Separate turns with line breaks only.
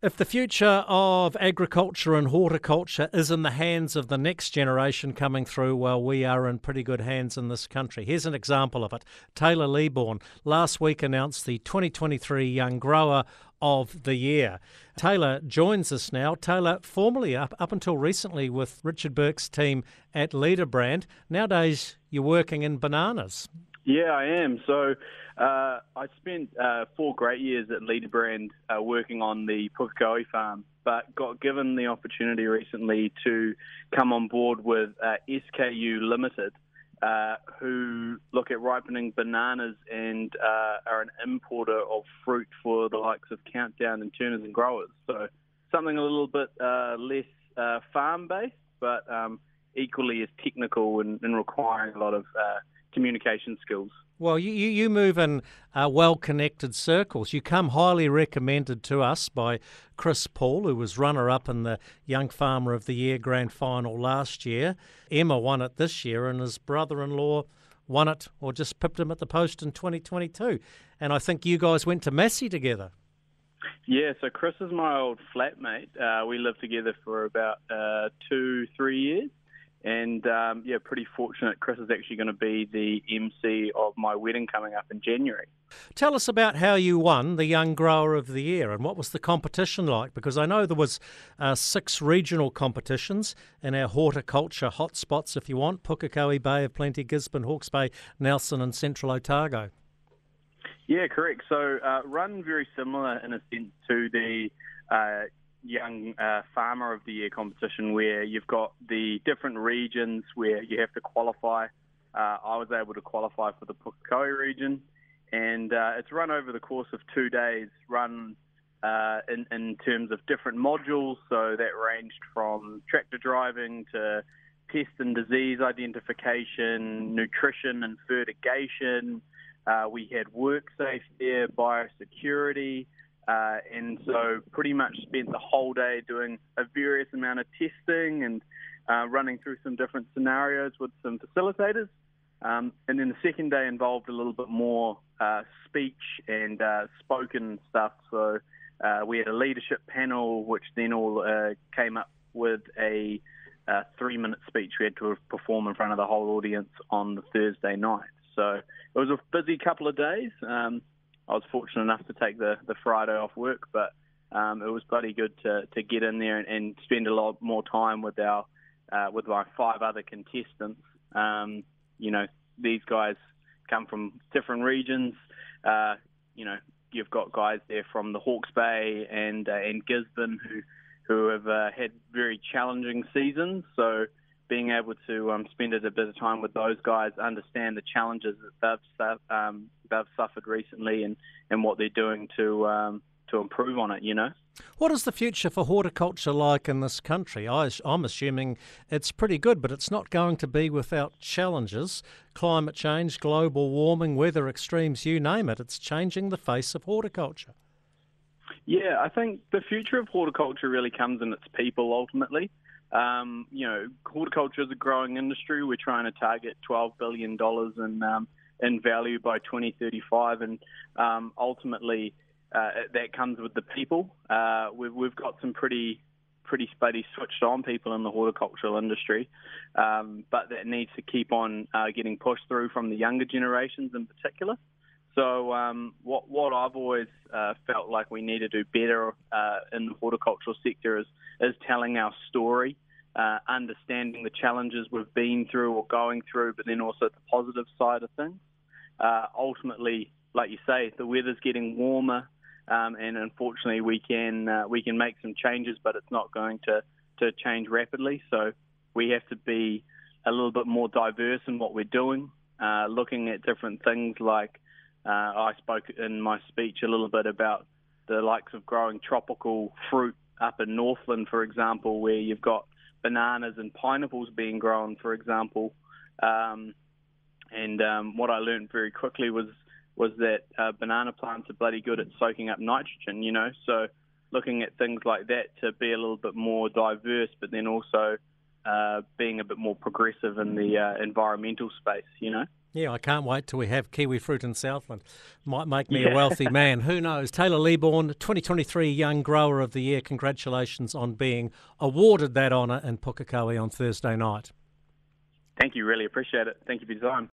If the future of agriculture and horticulture is in the hands of the next generation coming through, well, we are in pretty good hands in this country. Here's an example of it. Taylor Leabourn last week announced the 2023 Young Grower of the Year. Taylor joins us now. Taylor, formerly up, up until recently with Richard Burke's team at Leader Brand. Nowadays, you're working in bananas.
Yeah, I am. So uh, I spent uh, four great years at Leaderbrand uh, working on the Pukekohe farm, but got given the opportunity recently to come on board with uh, SKU Limited, uh, who look at ripening bananas and uh, are an importer of fruit for the likes of Countdown and Turners and Growers. So something a little bit less farm based, but um, equally as technical and, and requiring a lot of communication skills.
Well, you, you move in uh, well connected circles. You come highly recommended to us by Chris Paul, who was runner up in the Young Farmer of the Year grand final last year. Emma won it this year, and his brother in law won it or just pipped him at the post in 2022. And I think you guys went to Massey together.
Yeah, so Chris is my old flatmate. Uh, we lived together for about uh, two, three years. And um, yeah, pretty fortunate. Chris is actually going to be the MC of my wedding coming up in January.
Tell us about how you won the Young Grower of the Year and what was the competition like? Because I know there was uh, six regional competitions in our horticulture hotspots, if you want: Pukekohe, Bay of Plenty, Gisborne, Hawke's Bay, Nelson, and Central Otago.
Yeah, correct. So uh, run very similar in a sense to the uh, young uh, farmer of the year competition where you've got the different regions where you have to qualify. Uh, I was able to qualify for the Pukekohe region, and uh, it's run over the course of two days. Run uh, in, in terms of different modules, so that ranged from tractor driving to pest and disease identification, nutrition and fertigation. Uh, we had work safe there, biosecurity. Uh, and so pretty much spent the whole day doing a various amount of testing and uh, running through some different scenarios with some facilitators. Um, and then the second day involved a little bit more uh, speech and uh, spoken stuff. So uh, we had a leadership panel, which then all uh, came up with a three-minute speech we had to perform in front of the whole audience on the Thursday night. So it was a busy couple of days. Um, I was fortunate enough to take the, the Friday off work, but um, it was bloody good to, to get in there and, and spend a lot more time with our uh, with my five other contestants. Um, you know, these guys come from different regions. Uh, you know, you've got guys there from the Hawke's Bay and uh, and Gisborne who who have uh, had very challenging seasons. So being able to um, spend a bit of time with those guys, understand the challenges that they've um, they've suffered recently, and, and what they're doing to um, to improve on it. You know.
What is the future for horticulture like in this country? I, I'm assuming it's pretty good, but it's not going to be without challenges. Climate change, global warming, weather extremes, you name it, it's changing the face of horticulture.
Yeah, I think the future of horticulture really comes in its people ultimately. Um, you know, horticulture is a growing industry. We're trying to target $12 billion in, um, in value by 2035, and um, ultimately uh, that comes with the people. Uh, we've, we've got some pretty pretty spuddy switched on people in the horticultural industry, um, but that needs to keep on uh, getting pushed through from the younger generations in particular. So um, what what I've always uh, felt like we need to do better uh, in the horticultural sector is is telling our story, uh, understanding the challenges we've been through or going through, but then also the positive side of things. Uh, ultimately, like you say, the weather's getting warmer, um, and unfortunately, we can uh, we can make some changes, but it's not going to to change rapidly. So we have to be a little bit more diverse in what we're doing, uh, looking at different things like uh, I spoke in my speech a little bit about the likes of growing tropical fruit up in Northland, for example, where you've got bananas and pineapples being grown, for example. Um, and um, what I learned very quickly was was that uh, banana plants are bloody good at soaking up nitrogen. You know, so looking at things like that to be a little bit more diverse, but then also uh, being a bit more progressive in the uh, environmental space. You know.
Yeah, I can't wait till we have kiwi fruit in Southland. Might make me yeah. a wealthy man. Who knows? Taylor Leabourn, 2023 Young Grower of the Year. Congratulations on being awarded that honour in Pukekohe on Thursday night.
Thank you. Really appreciate it. Thank you for your time.